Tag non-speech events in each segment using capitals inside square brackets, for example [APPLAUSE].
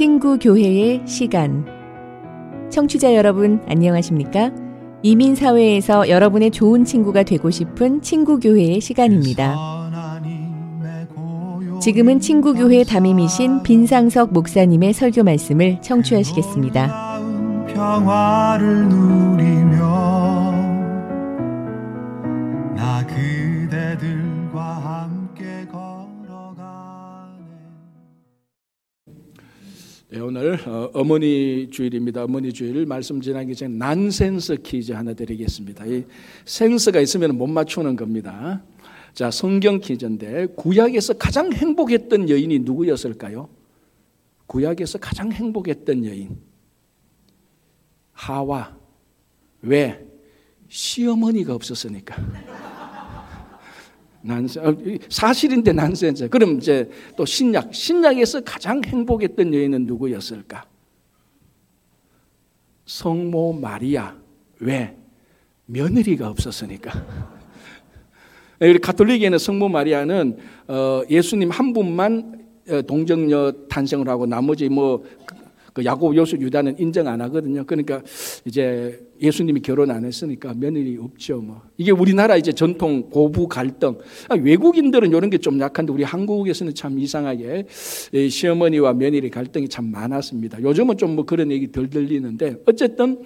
친구 교회의 시간. 청취자 여러분, 안녕하십니까? 이민 사회에서 여러분의 좋은 친구가 되고 싶은 친구 교회의 시간입니다. 지금은 친구 교회 담임이신 빈상석 목사님의 설교 말씀을 청취하시겠습니다. 오늘 어, 머니 주일입니다. 어머니 주일 말씀 지나기 전에 난센스 퀴즈 하나 드리겠습니다. 이 센스가 있으면 못 맞추는 겁니다. 자, 성경 퀴즈인데 구약에서 가장 행복했던 여인이 누구였을까요? 구약에서 가장 행복했던 여인 하와 왜 시어머니가 없었으니까. 난센 어, 사실인데 난센스. 그럼 이제 또 신약 신약에서 가장 행복했던 여인은 누구였을까? 성모 마리아 왜 며느리가 없었으니까. [LAUGHS] 우리 가톨릭에는 성모 마리아는 어, 예수님 한 분만 어, 동정녀 탄생을 하고 나머지 뭐 그 야곱 요수 유다는 인정 안 하거든요. 그러니까 이제 예수님이 결혼 안 했으니까 며느리 없죠. 뭐 이게 우리나라 이제 전통 고부 갈등. 아, 외국인들은 이런 게 좀 약한데 우리 한국에서는 참 이상하게 시어머니와 며느리 갈등이 참 많았습니다. 요즘은 좀 뭐 그런 얘기 덜 들리는데 어쨌든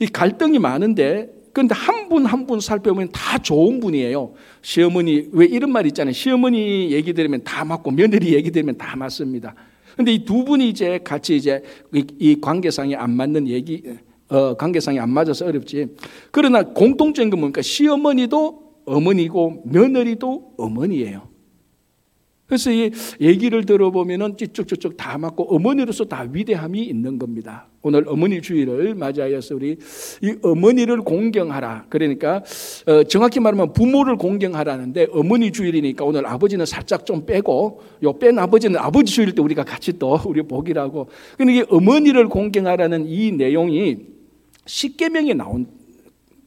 이 갈등이 많은데 근데 한 분 한 분 살펴보면 다 좋은 분이에요. 시어머니 왜 이런 말 있잖아요. 시어머니 얘기 들으면 다 맞고 며느리 얘기 들으면 다 맞습니다. 근데 이 두 분이 이제 같이 이제 이, 관계상이 안 맞는 얘기, 어, 관계상이 안 맞아서 어렵지. 그러나 공통적인 건 뭡니까? 시어머니도 어머니고 며느리도 어머니예요. 그래서 이 얘기를 들어보면은 쭉쭉쭉 다 맞고 어머니로서 다 위대함이 있는 겁니다. 오늘 어머니 주일을 맞이하여서 우리 이 어머니를 공경하라. 그러니까 어 정확히 말하면 부모를 공경하라는데 어머니 주일이니까 오늘 아버지는 살짝 좀 빼고 요 뺀 아버지는 아버지 주일 때 우리가 같이 또 우리 복이라고. 그러니까 어머니를 공경하라는 이 내용이 십계명에 나온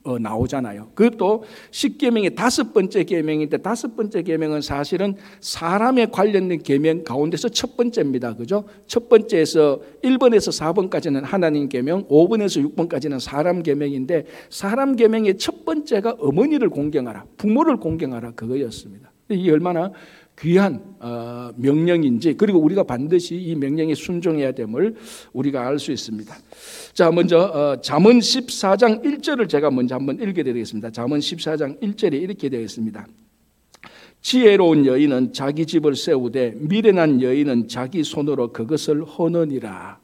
어, 나오잖아요. 그것도 십계명의 다섯 번째 계명인데 다섯 번째 계명은 사실은 사람에 관련된 계명 가운데서 첫 번째입니다. 그죠? 첫 번째에서 1번에서 4번까지는 하나님 계명, 5번에서 6번까지는 사람 계명인데 사람 계명의 첫 번째가 어머니를 공경하라, 부모를 공경하라 그거였습니다. 이게 얼마나 귀한 어, 명령인지 그리고 우리가 반드시 이 명령에 순종해야 됨을 우리가 알 수 있습니다. 자, 먼저 어, 잠언 14장 1절을 제가 먼저 한번 읽게 되겠습니다. 잠언 14장 1절에 이렇게 되어 있습니다. 지혜로운 여인은 자기 집을 세우되 미련한 여인은 자기 손으로 그것을 허느니라.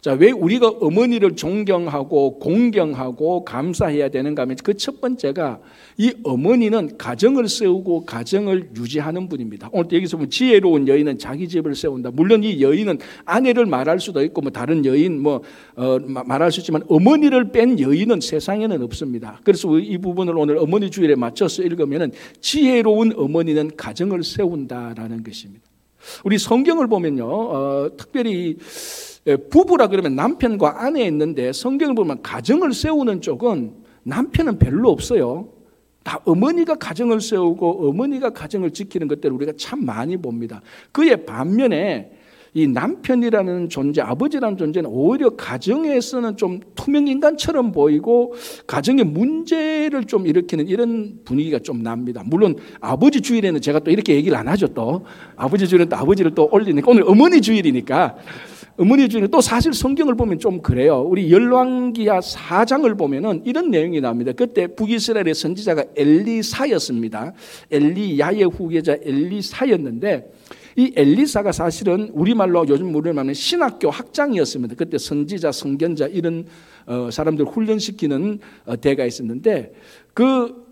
자, 왜 우리가 어머니를 존경하고 공경하고 감사해야 되는가 하면 그 첫 번째가 이 어머니는 가정을 세우고 가정을 유지하는 분입니다. 오늘 여기서 보면 지혜로운 여인은 자기 집을 세운다. 물론 이 여인은 아내를 말할 수도 있고 뭐 다른 여인 뭐 어, 말할 수 있지만 어머니를 뺀 여인은 세상에는 없습니다. 그래서 이 부분을 오늘 어머니 주일에 맞춰서 읽으면은 지혜로운 어머니는 가정을 세운다라는 것입니다. 우리 성경을 보면요, 어, 특별히 예, 부부라 그러면 남편과 아내 있는데 성경을 보면 가정을 세우는 쪽은 남편은 별로 없어요. 다 어머니가 가정을 세우고 어머니가 가정을 지키는 것들을 우리가 참 많이 봅니다. 그의 반면에 이 남편이라는 존재, 아버지라는 존재는 오히려 가정에서는 좀 투명 인간처럼 보이고 가정의 문제를 좀 일으키는 이런 분위기가 좀 납니다. 물론 아버지 주일에는 제가 또 이렇게 얘기를 안 하죠 또. 아버지 주일은 또 아버지를 또 올리니까 오늘 어머니 주일이니까 어머니 중에 또 사실 성경을 보면 좀 그래요. 우리 열왕기야 4장을 보면은 이런 내용이 나옵니다. 그때 북이스라엘의 선지자가 엘리사였습니다. 엘리야의 후계자 엘리사였는데 이 엘리사가 사실은 우리말로 요즘 우리말 하면 신학교 학장이었습니다. 그때 선지자, 성견자 이런 어, 사람들 훈련시키는 어, 대가 있었는데 그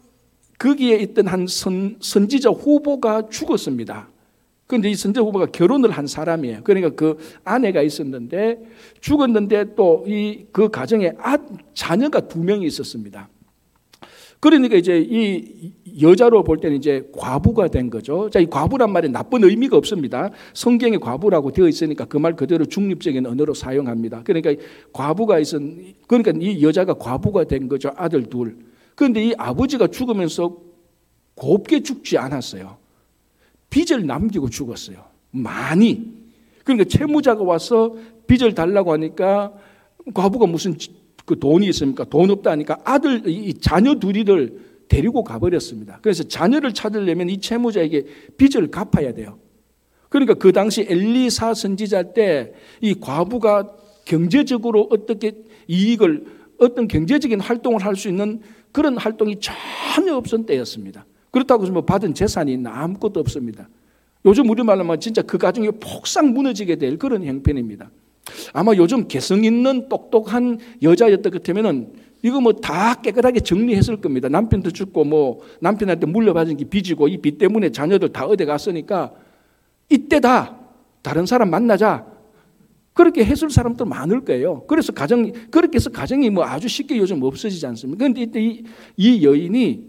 거기에 있던 한 선, 선지자 후보가 죽었습니다. 그런데 이 선제 후보가 결혼을 한 사람이에요. 그러니까 그 아내가 있었는데 죽었는데 또 이 그 가정에 아, 자녀가 두 명이 있었습니다. 그러니까 이제 이 여자로 볼 때는 이제 과부가 된 거죠. 자, 이 과부란 말이 나쁜 의미가 없습니다. 성경에 과부라고 되어 있으니까 그 말 그대로 중립적인 언어로 사용합니다. 그러니까 과부가 있었, 그러니까 이 여자가 과부가 된 거죠. 아들 둘. 그런데 이 아버지가 죽으면서 곱게 죽지 않았어요. 빚을 남기고 죽었어요. 많이. 그러니까 채무자가 와서 빚을 달라고 하니까 과부가 무슨 그 돈이 있습니까? 돈 없다니까 아들, 이 자녀 둘이를 데리고 가버렸습니다. 그래서 자녀를 찾으려면 이 채무자에게 빚을 갚아야 돼요. 그러니까 그 당시 엘리사 선지자 때 이 과부가 경제적으로 어떻게 이익을 어떤 경제적인 활동을 할 수 있는 그런 활동이 전혀 없던 때였습니다. 그렇다고 해서 뭐 받은 재산이 아무것도 없습니다. 요즘 우리말로 하면 진짜 그 가정이 폭삭 무너지게 될 그런 형편입니다. 아마 요즘 개성 있는 똑똑한 여자였다 같으면은 이거 뭐 다 깨끗하게 정리했을 겁니다. 남편도 죽고 뭐 남편한테 물려받은 게 빚이고 이 빚 때문에 자녀들 다 어디 갔으니까 이때 다 다른 사람 만나자 그렇게 했을 사람들 많을 거예요. 그래서 가정 그렇게 해서 가정이 뭐 아주 쉽게 요즘 없어지지 않습니까? 그런데 이때 이, 이 여인이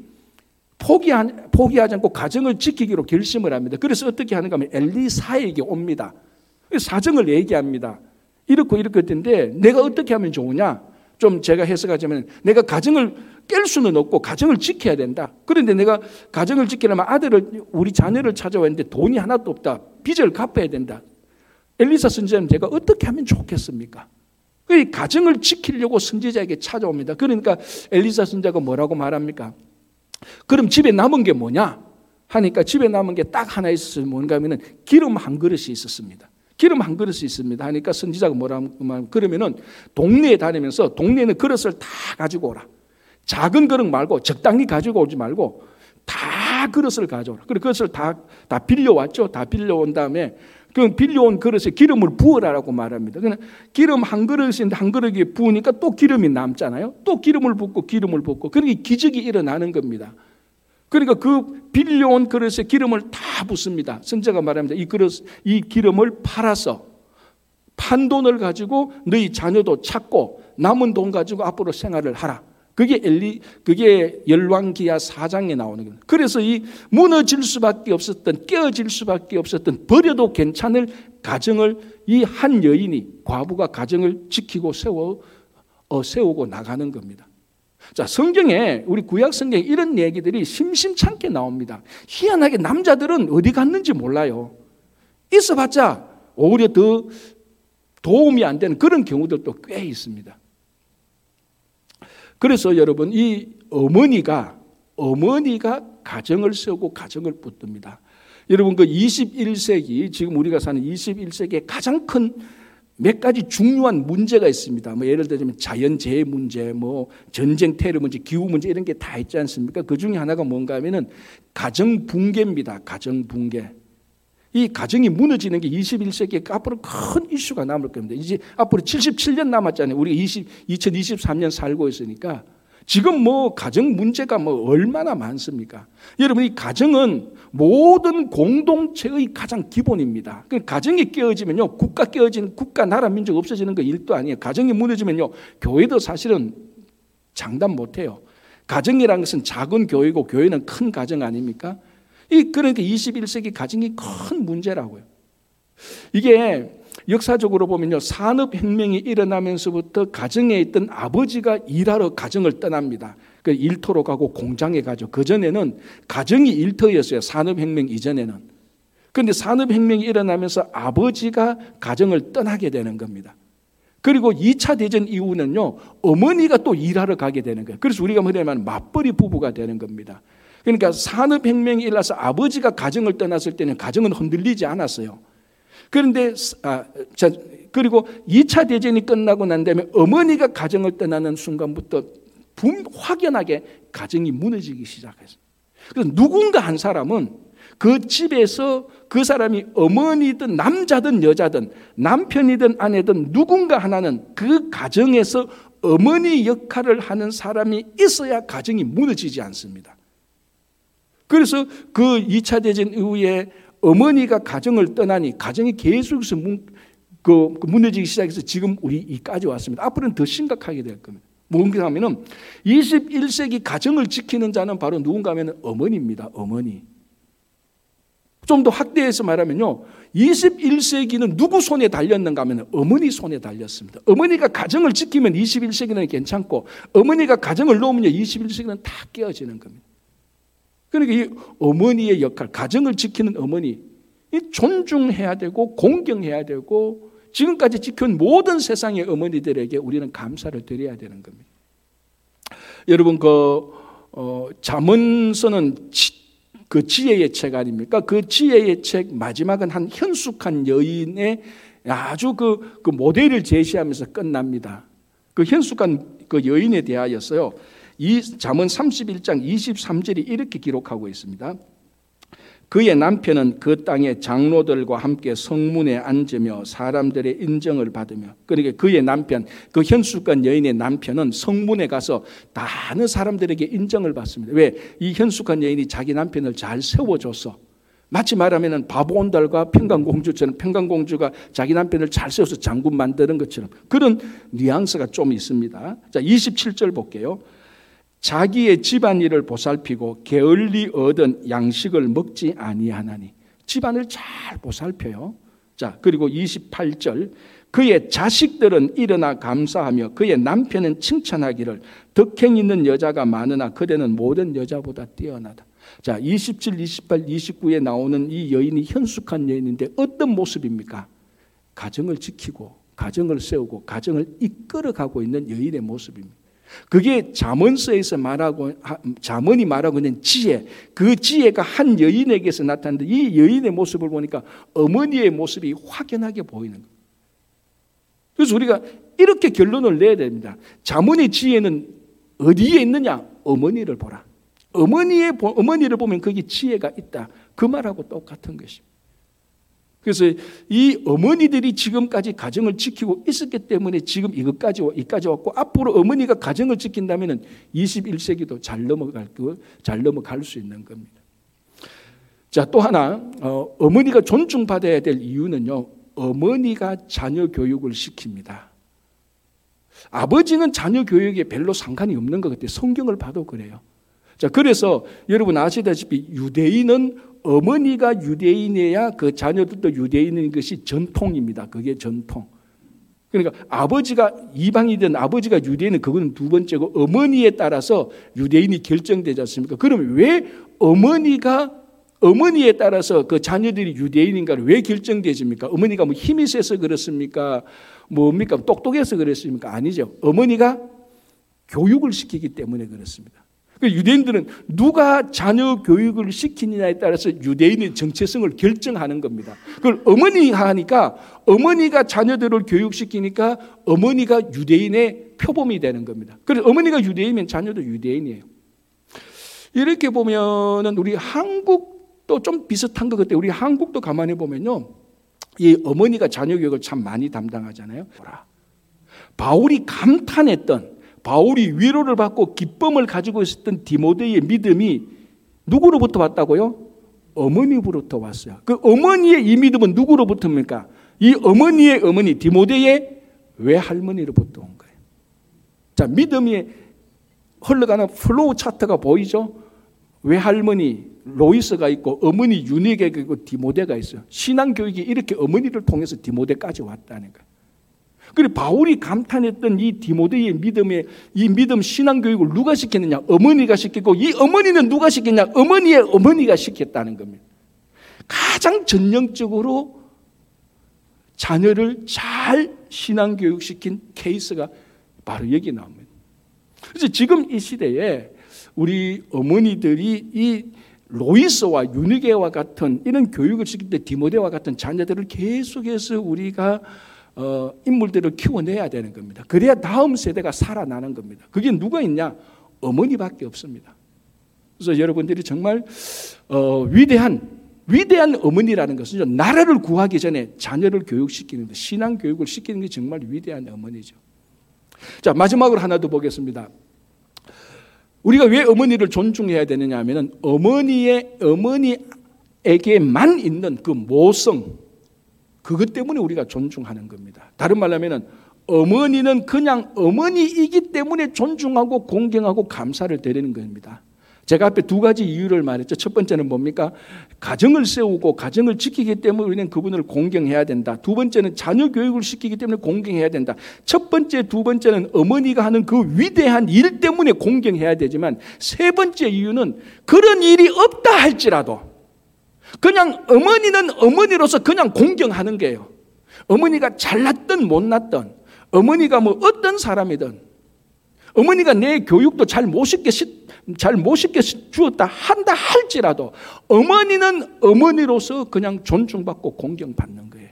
포기한, 포기하지 않고 가정을 지키기로 결심을 합니다. 그래서 어떻게 하는가 하면 엘리사에게 옵니다. 사정을 얘기합니다. 이렇고 이렇게 했는데 내가 어떻게 하면 좋으냐? 좀 제가 해석하자면 내가 가정을 깰 수는 없고 가정을 지켜야 된다. 그런데 내가 가정을 지키려면 아들을 우리 자녀를 찾아왔는데 돈이 하나도 없다. 빚을 갚아야 된다. 엘리사 선지자는 제가 어떻게 하면 좋겠습니까? 그 가정을 지키려고 선지자에게 찾아옵니다. 그러니까 엘리사 선지자가 뭐라고 말합니까? 그럼 집에 남은 게 뭐냐? 하니까 집에 남은 게 딱 하나 있었어요. 뭔가 하면은 기름 한 그릇이 있었습니다. 기름 한 그릇이 있습니다. 하니까 선지자가 뭐라고 하면 그러면은 동네에 다니면서 동네에는 그릇을 다 가지고 오라. 작은 그릇 말고 적당히 가지고 오지 말고 다 그릇을 가져오라. 그래 그것을 다, 다 빌려왔죠. 다 빌려온 다음에 그 빌려온 그릇에 기름을 부어라라고 말합니다. 그냥 기름 한 그릇인데 한 그릇에 부으니까 또 기름이 남잖아요. 또 기름을 붓고 기름을 붓고 그러니 기적이 일어나는 겁니다. 그러니까 그 빌려온 그릇에 기름을 다 붓습니다. 선자가 말합니다. 이 그릇, 이 기름을 팔아서 판 돈을 가지고 너희 자녀도 찾고 남은 돈 가지고 앞으로 생활을 하라. 그게 엘리 그게 열왕기야 4장에 나오는 겁니다. 그래서 이 무너질 수밖에 없었던 깨어질 수밖에 없었던 버려도 괜찮을 가정을 이 한 여인이 과부가 가정을 지키고 세워 어, 세우고 나가는 겁니다. 자, 성경에 우리 구약 성경에 이런 얘기들이 심심찮게 나옵니다. 희한하게 남자들은 어디 갔는지 몰라요. 있어봤자 오히려 더 도움이 안 되는 그런 경우들도 꽤 있습니다. 그래서 여러분 이 어머니가 어머니가 가정을 세우고 가정을 붙듭니다. 여러분 그 21세기 지금 우리가 사는 21세기의 가장 큰 몇 가지 중요한 문제가 있습니다. 뭐 예를 들자면 자연재해 문제, 뭐 전쟁 테러 문제, 기후 문제 이런 게 다 있지 않습니까? 그 중에 하나가 뭔가 하면은 가정 붕괴입니다. 가정 붕괴. 이 가정이 무너지는 게 21세기에 앞으로 큰 이슈가 남을 겁니다. 이제 앞으로 77년 남았잖아요. 우리가 20, 2023년 살고 있으니까 지금 뭐 가정 문제가 뭐 얼마나 많습니까? 여러분 이 가정은 모든 공동체의 가장 기본입니다. 그 가정이 깨어지면요 국가 깨어지는 국가 나라 민족 없어지는 거 일도 아니에요. 가정이 무너지면요 교회도 사실은 장담 못해요. 가정이라는 것은 작은 교회고 교회는 큰 가정 아닙니까? 이 그러니까 21세기 가정이 큰 문제라고요. 이게 역사적으로 보면요. 산업혁명이 일어나면서부터 가정에 있던 아버지가 일하러 가정을 떠납니다. 그 일터로 가고 공장에 가죠. 그전에는 가정이 일터였어요. 산업혁명 이전에는. 그런데 산업혁명이 일어나면서 아버지가 가정을 떠나게 되는 겁니다. 그리고 2차 대전 이후는요, 어머니가 또 일하러 가게 되는 거예요. 그래서 우리가 말하면 맞벌이 부부가 되는 겁니다. 그러니까 산업혁명이 일어나서 아버지가 가정을 떠났을 때는 가정은 흔들리지 않았어요. 그런데 아, 자, 그리고 2차 대전이 끝나고 난 다음에 어머니가 가정을 떠나는 순간부터 분, 확연하게 가정이 무너지기 시작했어요. 그래서 누군가 한 사람은 그 집에서 그 사람이 어머니든 남자든 여자든 남편이든 아내든 누군가 하나는 그 가정에서 어머니 역할을 하는 사람이 있어야 가정이 무너지지 않습니다. 그래서 그 2차 대전 이후에 어머니가 가정을 떠나니 가정이 계속해서 문, 그, 그 무너지기 시작해서 지금 우리 이까지 왔습니다. 앞으로는 더 심각하게 될 겁니다. 뭔가 하면은 21세기 가정을 지키는 자는 바로 누군가 하면 어머니입니다. 어머니. 좀 더 확대해서 말하면요. 21세기는 누구 손에 달렸는가 하면 어머니 손에 달렸습니다. 어머니가 가정을 지키면 21세기는 괜찮고 어머니가 가정을 놓으면 21세기는 다 깨어지는 겁니다. 그러니까 이 어머니의 역할, 가정을 지키는 어머니, 존중해야 되고 공경해야 되고 지금까지 지켜온 모든 세상의 어머니들에게 우리는 감사를 드려야 되는 겁니다. 여러분 그 어, 잠언서는 지, 그 지혜의 책 아닙니까? 그 지혜의 책 마지막은 한 현숙한 여인의 아주 그, 그 모델을 제시하면서 끝납니다. 그 현숙한 그 여인에 대하여서요. 이 잠언 31장 23절이 이렇게 기록하고 있습니다. 그의 남편은 그 땅의 장로들과 함께 성문에 앉으며 사람들의 인정을 받으며 그러니까 그의 남편 그 현숙한 여인의 남편은 성문에 가서 많은 사람들에게 인정을 받습니다. 왜? 이 현숙한 여인이 자기 남편을 잘 세워줘서 마치 말하면 바보 온달과 평강공주처럼 평강공주가 자기 남편을 잘 세워서 장군 만드는 것처럼 그런 뉘앙스가 좀 있습니다. 자, 27절 볼게요. 자기의 집안일을 보살피고 게을리 얻은 양식을 먹지 아니하나니 집안을 잘 보살펴요. 자, 그리고 28절 그의 자식들은 일어나 감사하며 그의 남편은 칭찬하기를 덕행 있는 여자가 많으나 그대는 모든 여자보다 뛰어나다. 자, 27, 28, 29에 나오는 이 여인이 현숙한 여인인데 어떤 모습입니까? 가정을 지키고 가정을 세우고 가정을 이끌어 가고 있는 여인의 모습입니다. 그게 자문서에서 말하고 자문이 말하고 있는 지혜, 그 지혜가 한 여인에게서 나타났는데 이 여인의 모습을 보니까 어머니의 모습이 확연하게 보이는 거예요. 그래서 우리가 이렇게 결론을 내야 됩니다. 자문의 지혜는 어디에 있느냐? 어머니를 보라. 어머니의 어머니를 보면 거기 지혜가 있다. 그 말하고 똑같은 것입니다. 그래서 이 어머니들이 지금까지 가정을 지키고 있었기 때문에 지금 이것까지 이까지 왔고 앞으로 어머니가 가정을 지킨다면은 21세기도 잘 넘어갈 잘 넘어갈 수 있는 겁니다. 자, 또 하나 어, 어머니가 존중받아야 될 이유는요. 어머니가 자녀 교육을 시킵니다. 아버지는 자녀 교육에 별로 상관이 없는 것 같아요. 성경을 봐도 그래요. 자, 그래서 여러분 아시다시피 유대인은 어머니가 유대인이야 그 자녀들도 유대인인 것이 전통입니다. 그게 전통. 그러니까 아버지가 이방이든 아버지가 유대인은 그거는 두 번째고 어머니에 따라서 유대인이 결정되지 않습니까? 그러면 왜 어머니가 어머니에 따라서 그 자녀들이 유대인인가를 왜 결정되십니까? 어머니가 뭐 힘이 세서 그렇습니까? 뭡니까? 똑똑해서 그랬습니까? 아니죠. 어머니가 교육을 시키기 때문에 그렇습니다. 그 유대인들은 누가 자녀 교육을 시키느냐에 따라서 유대인의 정체성을 결정하는 겁니다. 그걸 어머니가 하니까 어머니가 자녀들을 교육시키니까 어머니가 유대인의 표범이 되는 겁니다. 그래서 어머니가 유대인이면 자녀도 유대인이에요. 이렇게 보면은 우리 한국도 좀 비슷한 것 같아요. 우리 한국도 가만히 보면요. 이 어머니가 자녀 교육을 참 많이 담당하잖아요. 바울이 감탄했던 바울이 위로를 받고 기쁨을 가지고 있었던 디모데의 믿음이 누구로부터 왔다고요? 어머니로부터 왔어요. 그 어머니의 이 믿음은 누구로부터입니까? 이 어머니의 어머니 디모데의 외할머니로부터 온 거예요. 자, 믿음이 흘러가는 flow chart가 보이죠? 외할머니 로이스가 있고 어머니 유니게가 있고 디모데가 있어요. 신앙 교육이 이렇게 어머니를 통해서 디모데까지 왔다는 거예요. 그리고 바울이 감탄했던 이 디모데의 믿음의 이 믿음 신앙 교육을 누가 시켰느냐? 어머니가 시켰고 이 어머니는 누가 시켰냐? 어머니의 어머니가 시켰다는 겁니다. 가장 전형적으로 자녀를 잘 신앙 교육 시킨 케이스가 바로 여기 나옵니다. 그래서 지금 이 시대에 우리 어머니들이 이 로이스와 유니게와 같은 이런 교육을 시킬 때 디모데와 같은 자녀들을 계속해서 우리가 어, 인물들을 키워내야 되는 겁니다. 그래야 다음 세대가 살아나는 겁니다. 그게 누가 있냐? 어머니밖에 없습니다. 그래서 여러분들이 정말 어, 위대한 위대한 어머니라는 것은 나라를 구하기 전에 자녀를 교육시키는 것, 신앙 교육을 시키는 게 정말 위대한 어머니죠. 자 마지막으로 하나 더 보겠습니다. 우리가 왜 어머니를 존중해야 되느냐 하면은 어머니의 어머니에게만 있는 그 모성, 그것 때문에 우리가 존중하는 겁니다. 다른 말로 하면 어머니는 그냥 어머니이기 때문에 존중하고 공경하고 감사를 드리는 겁니다. 제가 앞에 두 가지 이유를 말했죠. 첫 번째는 뭡니까? 가정을 세우고 가정을 지키기 때문에 우리는 그분을 공경해야 된다. 두 번째는 자녀 교육을 시키기 때문에 공경해야 된다. 첫 번째, 두 번째는 어머니가 하는 그 위대한 일 때문에 공경해야 되지만 세 번째 이유는 그런 일이 없다 할지라도 그냥 어머니는 어머니로서 그냥 공경하는 거예요. 어머니가 잘났든 못났든 어머니가 뭐 어떤 사람이든 어머니가 내 교육도 잘못 시켜 잘못 시켜 주었다 한다 할지라도 어머니는 어머니로서 그냥 존중받고 공경받는 거예요.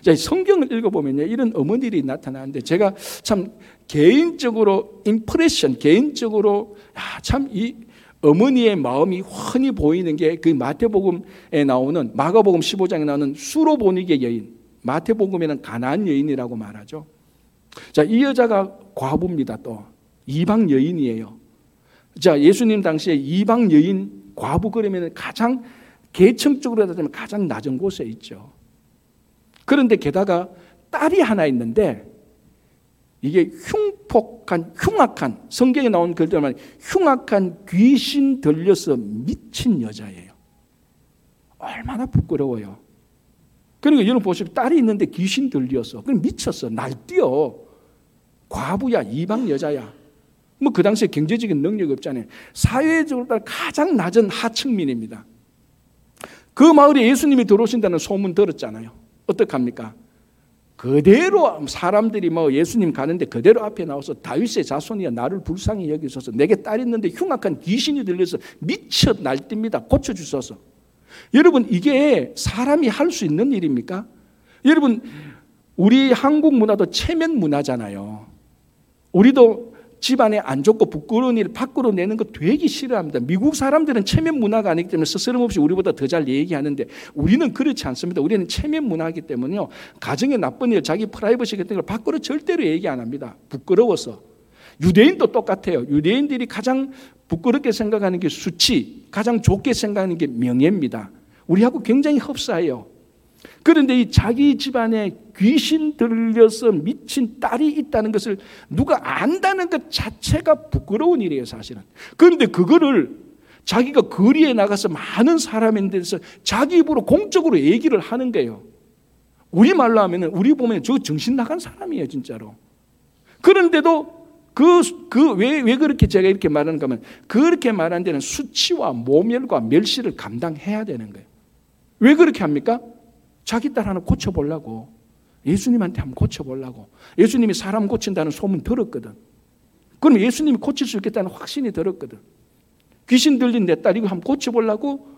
자, 성경을 읽어보면요. 이런 어머니들이 나타나는데 제가 참 개인적으로 임프레션, 개인적으로 아, 참이 어머니의 마음이 훤히 보이는 게 그 마태복음에 나오는 마가복음 15장에 나오는 수로보니게 여인, 마태복음에는 가나안 여인이라고 말하죠. 자, 이 여자가 과부입니다. 또 이방 여인이에요. 자, 예수님 당시에 이방 여인 과부 그러면 가장 계층적으로 따지면 가장 낮은 곳에 있죠. 그런데 게다가 딸이 하나 있는데 이게 흉폭한 흉악한 성경에 나온 글들만 흉악한 귀신 들려서 미친 여자예요. 얼마나 부끄러워요. 그러니까 여러분 보시면 딸이 있는데 귀신 들려서 그럼 미쳤어 날뛰어 과부야 이방 여자야 뭐 그 당시에 경제적인 능력이 없잖아요. 사회적으로 가장 낮은 하층민입니다. 그 마을에 예수님이 들어오신다는 소문 들었잖아요. 어떡합니까? 그대로 사람들이 뭐 예수님 가는데 그대로 앞에 나와서 다윗의 자손이야 나를 불쌍히 여기소서 내게 딸 있는데 흉악한 귀신이 들려서 미쳐 날뜁니다. 고쳐 주소서. 여러분 이게 사람이 할 수 있는 일입니까? 여러분 우리 한국 문화도 체면 문화잖아요. 우리도 집안에 안 좋고 부끄러운 일 밖으로 내는 거 되게 싫어합니다. 미국 사람들은 체면 문화가 아니기 때문에 스스럼없이 우리보다 더 잘 얘기하는데 우리는 그렇지 않습니다. 우리는 체면 문화이기 때문에요. 가정의 나쁜 일, 자기 프라이버시 같은 걸 밖으로 절대로 얘기 안 합니다. 부끄러워서. 유대인도 똑같아요. 유대인들이 가장 부끄럽게 생각하는 게 수치, 가장 좋게 생각하는 게 명예입니다. 우리하고 굉장히 흡사해요. 그런데 이 자기 집안에 귀신 들려서 미친 딸이 있다는 것을 누가 안다는 것 자체가 부끄러운 일이에요, 사실은. 그런데 그거를 자기가 거리에 나가서 많은 사람인데서 자기 입으로 공적으로 얘기를 하는 거예요. 우리 말로 하면 우리 보면 저 정신 나간 사람이에요, 진짜로. 그런데도 그, 그, 왜, 왜 그렇게 제가 이렇게 말하는가 하면 그렇게 말한 데는 수치와 모멸과 멸시를 감당해야 되는 거예요. 왜 그렇게 합니까? 자기 딸 하나 고쳐보려고. 예수님한테 한번 고쳐보려고. 예수님이 사람 고친다는 소문 들었거든. 그럼 예수님이 고칠 수 있겠다는 확신이 들었거든. 귀신 들린 내 딸 이거 한번 고쳐보려고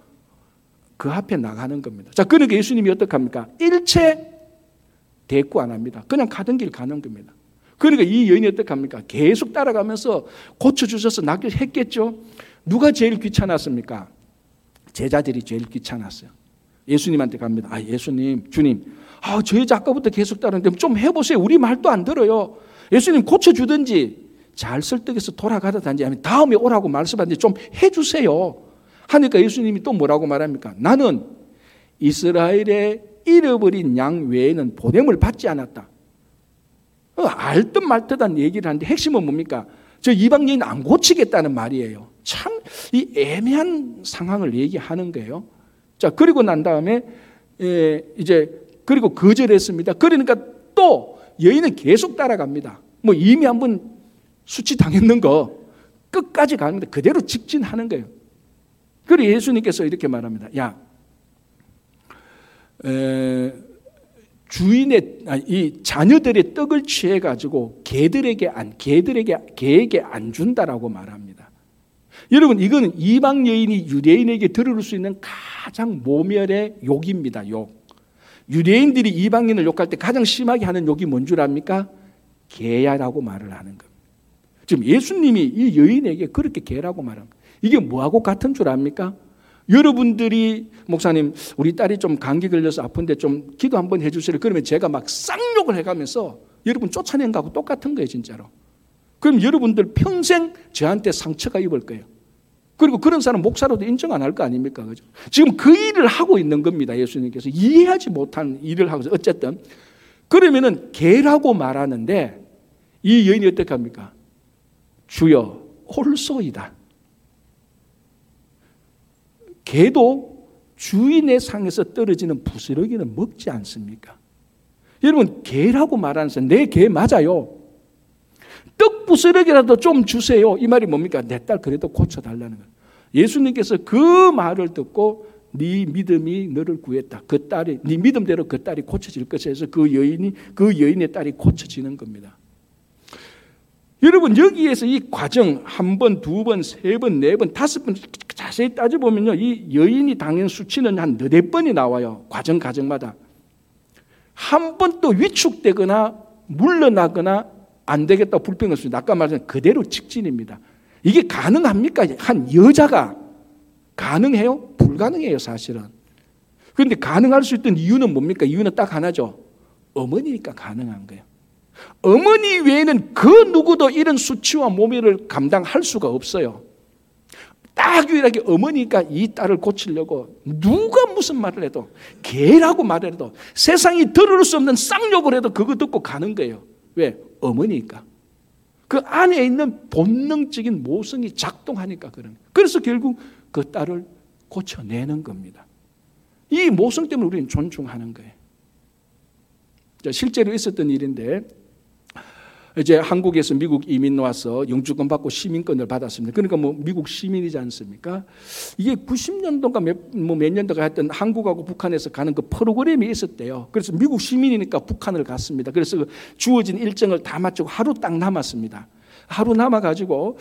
그 앞에 나가는 겁니다. 자, 그러니까 예수님이 어떡합니까? 일체 대꾸 안 합니다. 그냥 가던 길 가는 겁니다. 그러니까 이 여인이 어떡합니까? 계속 따라가면서 고쳐주셔서 낫길 했겠죠? 누가 제일 귀찮았습니까? 제자들이 제일 귀찮았어요. 예수님한테 갑니다. 아, 예수님, 주님, 아, 저 여자 아까부터 계속 따르는데 좀 해보세요. 우리 말도 안 들어요. 예수님 고쳐주든지 잘 설득해서 돌아가다든지 아니면 다음에 오라고 말씀하든지 좀 해주세요. 하니까 예수님이 또 뭐라고 말합니까? 나는 이스라엘의 잃어버린 양 외에는 보냄을 받지 않았다. 어, 알듯 말듯한 얘기를 하는데 핵심은 뭡니까? 저 이방인 안 고치겠다는 말이에요. 참 이 애매한 상황을 얘기하는 거예요. 자, 그리고 난 다음에 예, 이제 그리고 거절했습니다. 그러니까 또 여인은 계속 따라갑니다. 뭐 이미 한 번 수치 당했는 거 끝까지 가는데 그대로 직진하는 거예요. 그리고 예수님께서 이렇게 말합니다. 야, 에, 주인의 아, 이 자녀들의 떡을 취해 가지고 개들에게 안 개들에게 개에게 안 준다라고 말합니다. 여러분 이거는 이방 여인이 유대인에게 들을 수 있는 가장 모멸의 욕입니다. 욕. 유대인들이 이방인을 욕할 때 가장 심하게 하는 욕이 뭔 줄 압니까? 개야라고 말을 하는 겁니다. 지금 예수님이 이 여인에게 그렇게 개라고 말합니다. 이게 뭐하고 같은 줄 압니까? 여러분들이 목사님 우리 딸이 좀 감기 걸려서 아픈데 좀 기도 한번 해주세요. 그러면 제가 막 쌍욕을 해가면서 여러분 쫓아낸 거하고 똑같은 거예요 진짜로. 그럼 여러분들 평생 저한테 상처가 입을 거예요. 그리고 그런 사람 목사로도 인정 안 할 거 아닙니까? 그죠? 지금 그 일을 하고 있는 겁니다. 예수님께서. 이해하지 못한 일을 하고 있어요. 어쨌든. 그러면은 개라고 말하는데 이 여인이 어떻게 합니까? 주여, 홀소이다. 개도 주인의 상에서 떨어지는 부스러기는 먹지 않습니까? 여러분, 개라고 사람, 내개 맞아요. 떡 부스러기라도 좀 주세요. 이 말이 뭡니까? 내 딸 그래도 고쳐달라는 거예요. 예수님께서 그 말을 듣고 네 믿음이 너를 구했다. 그 딸이 네 믿음대로 그 딸이 고쳐질 것에서 그 여인이 그 여인의 딸이 고쳐지는 겁니다. 여러분 여기에서 이 과정 한 번, 두 번, 세 번, 네 번, 다섯 번 자세히 따져 보면요, 이 여인이 당연 수치는 한 너댓 번이 나와요. 과정 과정마다 한 번 또 위축되거나 물러나거나 안 되겠다 불평 없습니다. 아까 말한 그대로 직진입니다. 이게 가능합니까? 한 여자가 가능해요? 불가능해요, 사실은. 그런데 가능할 수 있던 이유는 뭡니까? 이유는 딱 하나죠. 어머니니까 가능한 거예요. 어머니 외에는 그 누구도 이런 수치와 모멸을 감당할 수가 없어요. 딱 유일하게 어머니가 이 딸을 고치려고 누가 무슨 말을 해도 개라고 말을 해도 세상이 들을 수 없는 쌍욕을 해도 그거 듣고 가는 거예요. 왜? 어머니니까. 그 안에 있는 본능적인 모성이 작동하니까 그런. 그래서 결국 그 딸을 고쳐내는 겁니다. 이 모성 때문에 우리는 존중하는 거예요. 실제로 있었던 일인데 이제 한국에서 미국 이민 와서 영주권 받고 시민권을 받았습니다. 그러니까 뭐 미국 시민이지 않습니까? 이게 90년도가 몇, 뭐 몇 년도가 했던 한국하고 북한에서 가는 그 프로그램이 있었대요. 그래서 미국 시민이니까 북한을 갔습니다. 그래서 그 주어진 일정을 다 마치고 하루 딱 남았습니다. 하루 남아가지고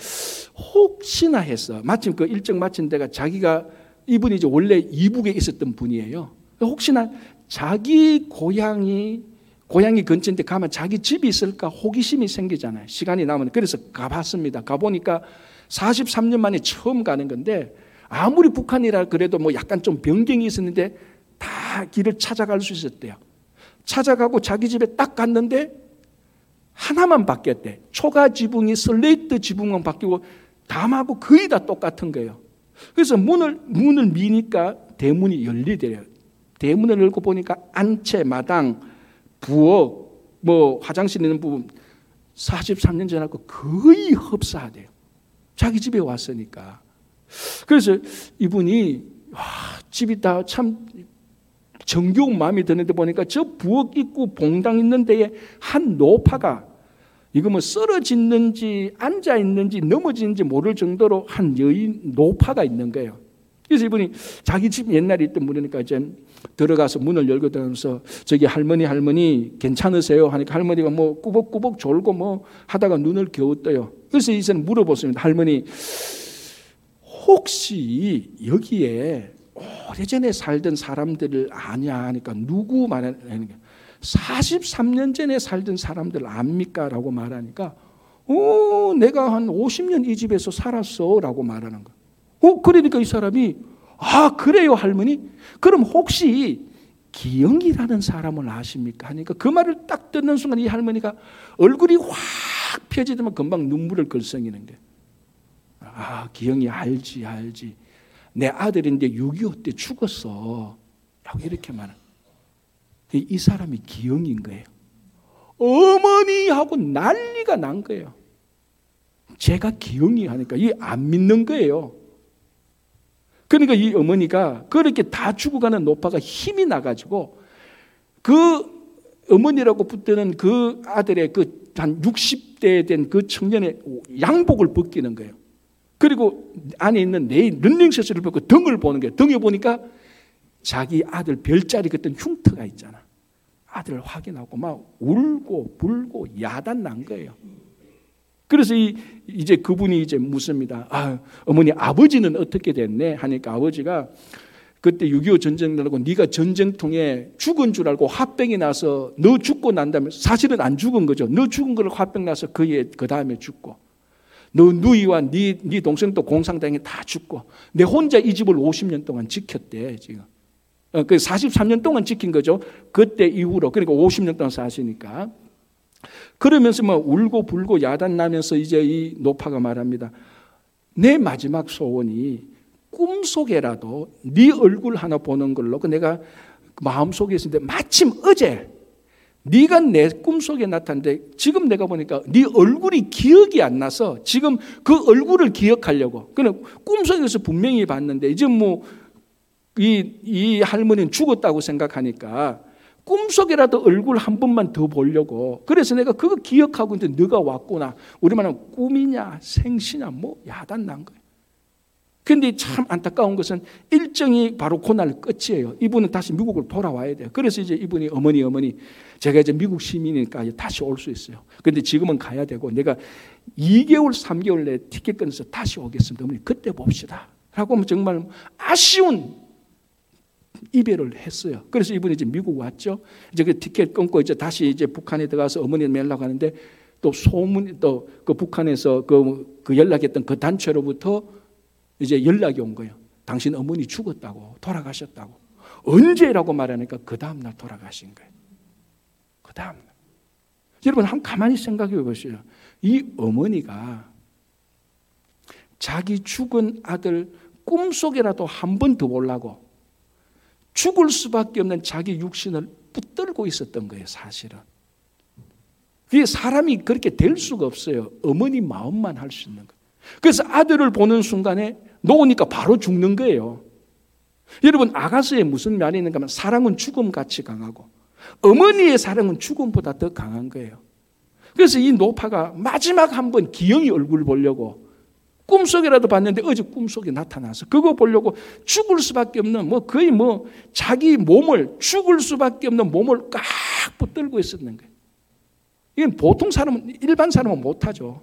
혹시나 해서 마침 그 일정 마친 데가 자기가 이분이 이제 원래 이북에 있었던 분이에요. 혹시나 자기 고향이 고향이 근처인데 가면 자기 집이 있을까 호기심이 생기잖아요. 시간이 남으면. 그래서 가봤습니다. 가보니까 43년 만에 처음 가는 건데 아무리 북한이라 그래도 뭐 약간 좀 변경이 있었는데 다 길을 찾아갈 수 있었대요. 찾아가고 자기 집에 딱 갔는데 하나만 바뀌었대. 초가 지붕이 슬레이트 지붕만 바뀌고 담하고 거의 다 똑같은 거예요. 그래서 문을 문을 미니까 대문이 열리대요. 대문을 열고 보니까 안채 마당 부엌, 뭐 화장실 있는 부분 43년 전하고 거의 흡사하대요. 자기 집에 왔으니까. 그래서 이분이 와, 집이 다 참 정겨운 마음이 드는데 보니까 저 부엌 입구 봉당 있는 데에 한 노파가 이거 뭐 쓰러졌는지 앉아 있는지 넘어지는지 모를 정도로 한 여인 노파가 있는 거예요. 그래서 이분이 자기 집 옛날에 있던 분이니까 이제 들어가서 문을 열고 들어가면서 저기 할머니 할머니 괜찮으세요? 하니까 할머니가 뭐 꾸벅꾸벅 졸고 뭐 하다가 눈을 겨우 떠요. 그래서 이제는 물어보습니다. 할머니 혹시 여기에 오래전에 살던 사람들을 아냐 하니까 누구 말하는 게 43년 전에 살던 사람들 압니까? 라고 말하니까 어, 내가 한 50년 이 집에서 살았어 라고 말하는 거야. 어, 그러니까 이 사람이 아, 그래요, 할머니? 그럼 혹시 기영이라는 사람을 아십니까? 하니까 그 말을 딱 듣는 순간 이 할머니가 얼굴이 확 펴지더만 금방 눈물을 걸성이는 게. 아, 기영이 알지, 알지. 내 아들인데 6.25 때 죽었어. 라고 이렇게 말은. 이 사람이 기영인 거예요. 어머니 하고 난리가 난 거예요. 제가 기영이 하니까 이 안 믿는 거예요. 그러니까 이 어머니가 그렇게 다 죽어가는 노파가 힘이 나가지고 그 어머니라고 붙드는 그 아들의 그 한 60대 된 그 청년의 양복을 벗기는 거예요. 그리고 안에 있는 내 런닝셔츠를 벗고 등을 보는 거예요. 등에 보니까 자기 아들 별자리 그때 흉터가 있잖아. 아들을 확인하고 막 울고 불고 야단 난 거예요. 그래서 이, 이제 그분이 이제 묻습니다. 아, 어머니 아버지는 어떻게 됐네? 하니까 아버지가 그때 6.25 전쟁 나고 네가 전쟁통에 죽은 줄 알고 화병이 나서 너 죽고 난 다음에 사실은 안 죽은 거죠. 너 죽은 걸 화병 나서 그의 그 다음에 죽고 너 누이와 네, 네 동생도 공상당에 다 죽고 내 혼자 이 집을 50년 동안 지켰대 지금. 어, 그 43년 동안 지킨 거죠. 그때 이후로 그러니까 50년 동안 사시니까. 그러면서 막 울고 불고 야단 나면서 이제 이 노파가 말합니다. 내 마지막 소원이 꿈속에라도 네 얼굴 하나 보는 걸로 그 내가 마음속에 있었는데 마침 어제 네가 내 꿈속에 나타났는데 지금 내가 보니까 네 얼굴이 기억이 안 나서 지금 그 얼굴을 기억하려고 그냥 꿈속에서 분명히 봤는데 이제 뭐 이, 이 할머니는 죽었다고 생각하니까 꿈속에라도 얼굴 한 번만 더 보려고. 그래서 내가 그거 기억하고 있는데 너가 왔구나. 우리 말하면 꿈이냐 생시냐 뭐 야단 난 거예요. 근데 참 안타까운 것은 일정이 바로 그날 끝이에요. 이분은 다시 미국을 돌아와야 돼요. 그래서 이제 이분이 어머니 어머니 제가 이제 미국 시민이니까 다시 올 수 있어요. 근데 지금은 가야 되고 내가 2개월 3개월 내에 티켓 끊어서 다시 오겠습니다. 어머니 그때 봅시다. 라고 정말 아쉬운 이별을 했어요. 그래서 이분이 이제 미국 왔죠. 이제 그 티켓 끊고 이제 다시 이제 북한에 들어가서 어머니 연락 하는데 또 소문 또 그 북한에서 그, 그 연락했던 그 단체로부터 이제 연락이 온 거예요. 당신 어머니 죽었다고 돌아가셨다고 언제라고 말하니까 그 다음 날 돌아가신 거예요. 그 다음 날. 여러분 한번 가만히 생각해 보세요. 이 어머니가 자기 죽은 아들 꿈속에라도 한 번 더 보려고 죽을 수밖에 없는 자기 육신을 붙들고 있었던 거예요, 사실은. 그게 사람이 그렇게 될 수가 없어요. 어머니 마음만 할 수 있는 거예요. 그래서 아들을 보는 순간에 놓으니까 바로 죽는 거예요. 여러분, 아가스에 무슨 말이 있는가 하면 사랑은 죽음같이 강하고 어머니의 사랑은 죽음보다 더 강한 거예요. 그래서 이 노파가 마지막 한 번 기영이 얼굴 보려고 꿈속이라도 봤는데 어제 꿈속에 나타나서 그거 보려고 죽을 수밖에 없는 뭐 거의 뭐 자기 몸을 죽을 수밖에 없는 몸을 꽉 붙들고 있었는 거예요. 이건 보통 사람은 일반 사람은 못하죠.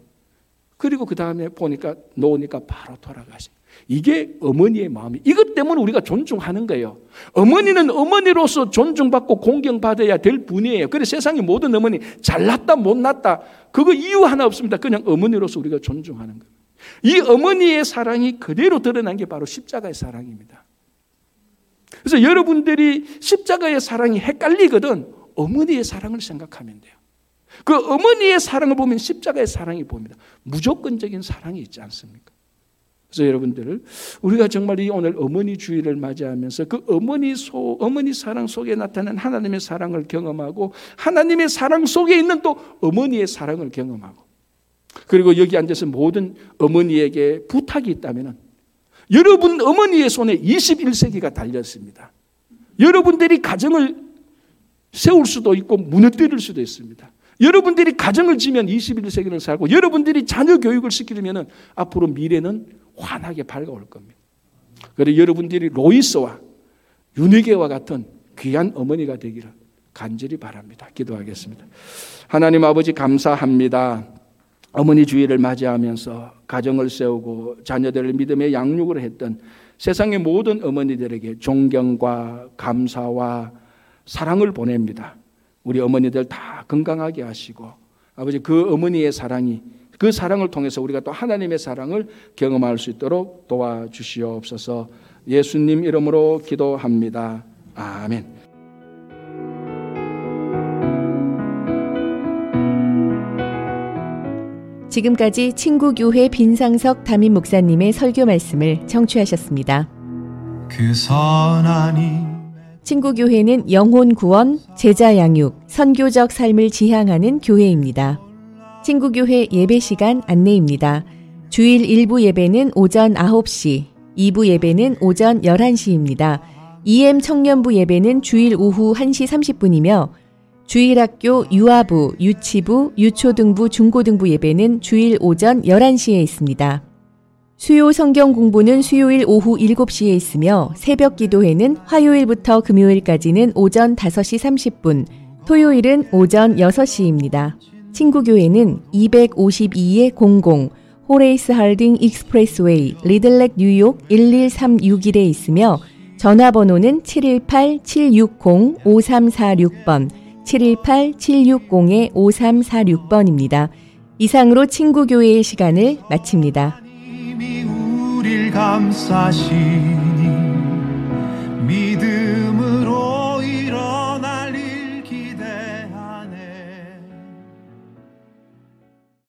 그리고 그 다음에 보니까 놓으니까 바로 돌아가신. 이게 어머니의 마음이. 이것 때문에 우리가 존중하는 거예요. 어머니는 어머니로서 존중받고 공경받아야 될 분이에요. 그래서 세상의 모든 어머니 잘났다 못났다 그거 이유 하나 없습니다. 그냥 어머니로서 우리가 존중하는 거예요. 이 어머니의 사랑이 그대로 드러난 게 바로 십자가의 사랑입니다. 그래서 여러분들이 십자가의 사랑이 헷갈리거든 어머니의 사랑을 생각하면 돼요. 그 어머니의 사랑을 보면 십자가의 사랑이 보입니다. 무조건적인 사랑이 있지 않습니까? 그래서 여러분들 우리가 정말 이 오늘 어머니 주의를 맞이하면서 그 어머니 소 어머니 사랑 속에 나타난 하나님의 사랑을 경험하고 하나님의 사랑 속에 있는 또 어머니의 사랑을 경험하고 그리고 여기 앉아서 모든 어머니에게 부탁이 있다면 여러분 어머니의 손에 21세기가 달렸습니다. 여러분들이 가정을 세울 수도 있고 무너뜨릴 수도 있습니다. 여러분들이 가정을 지면 21세기를 살고 여러분들이 자녀 교육을 시키려면 앞으로 미래는 환하게 밝아올 겁니다. 그래 여러분들이 로이스와 윤희계와 같은 귀한 어머니가 되기를 간절히 바랍니다. 기도하겠습니다. 하나님 아버지 감사합니다. 어머니 주의를 맞이하면서 가정을 세우고 자녀들을 믿음의 양육을 했던 세상의 모든 어머니들에게 존경과 감사와 사랑을 보냅니다. 우리 어머니들 다 건강하게 하시고 아버지 그 어머니의 사랑이 그 사랑을 통해서 우리가 또 하나님의 사랑을 경험할 수 있도록 도와주시옵소서 예수님 이름으로 기도합니다. 아멘. 지금까지 친구교회 빈상석 담임 목사님의 설교 말씀을 청취하셨습니다. 그 친구교회는 영혼 구원, 제자 양육, 선교적 삶을 지향하는 교회입니다. 친구교회 예배 시간 안내입니다. 주일 1부 예배는 오전 9시, 2부 예배는 오전 11시입니다. EM 청년부 예배는 주일 오후 1시 30분이며 주일학교 유아부, 유치부, 유초등부, 중고등부 예배는 주일 오전 11시에 있습니다. 수요 성경 공부는 수요일 오후 7시에 있으며 새벽 기도회는 화요일부터 금요일까지는 오전 5시 30분, 토요일은 오전 6시입니다. 친구교회는 252에 00 Horace Harding Expressway Little Neck 뉴욕 11361에 있으며 전화번호는 718-760-5346번 718-760-5346번입니다. 이상으로 친구 교회의 시간을 마칩니다. 믿음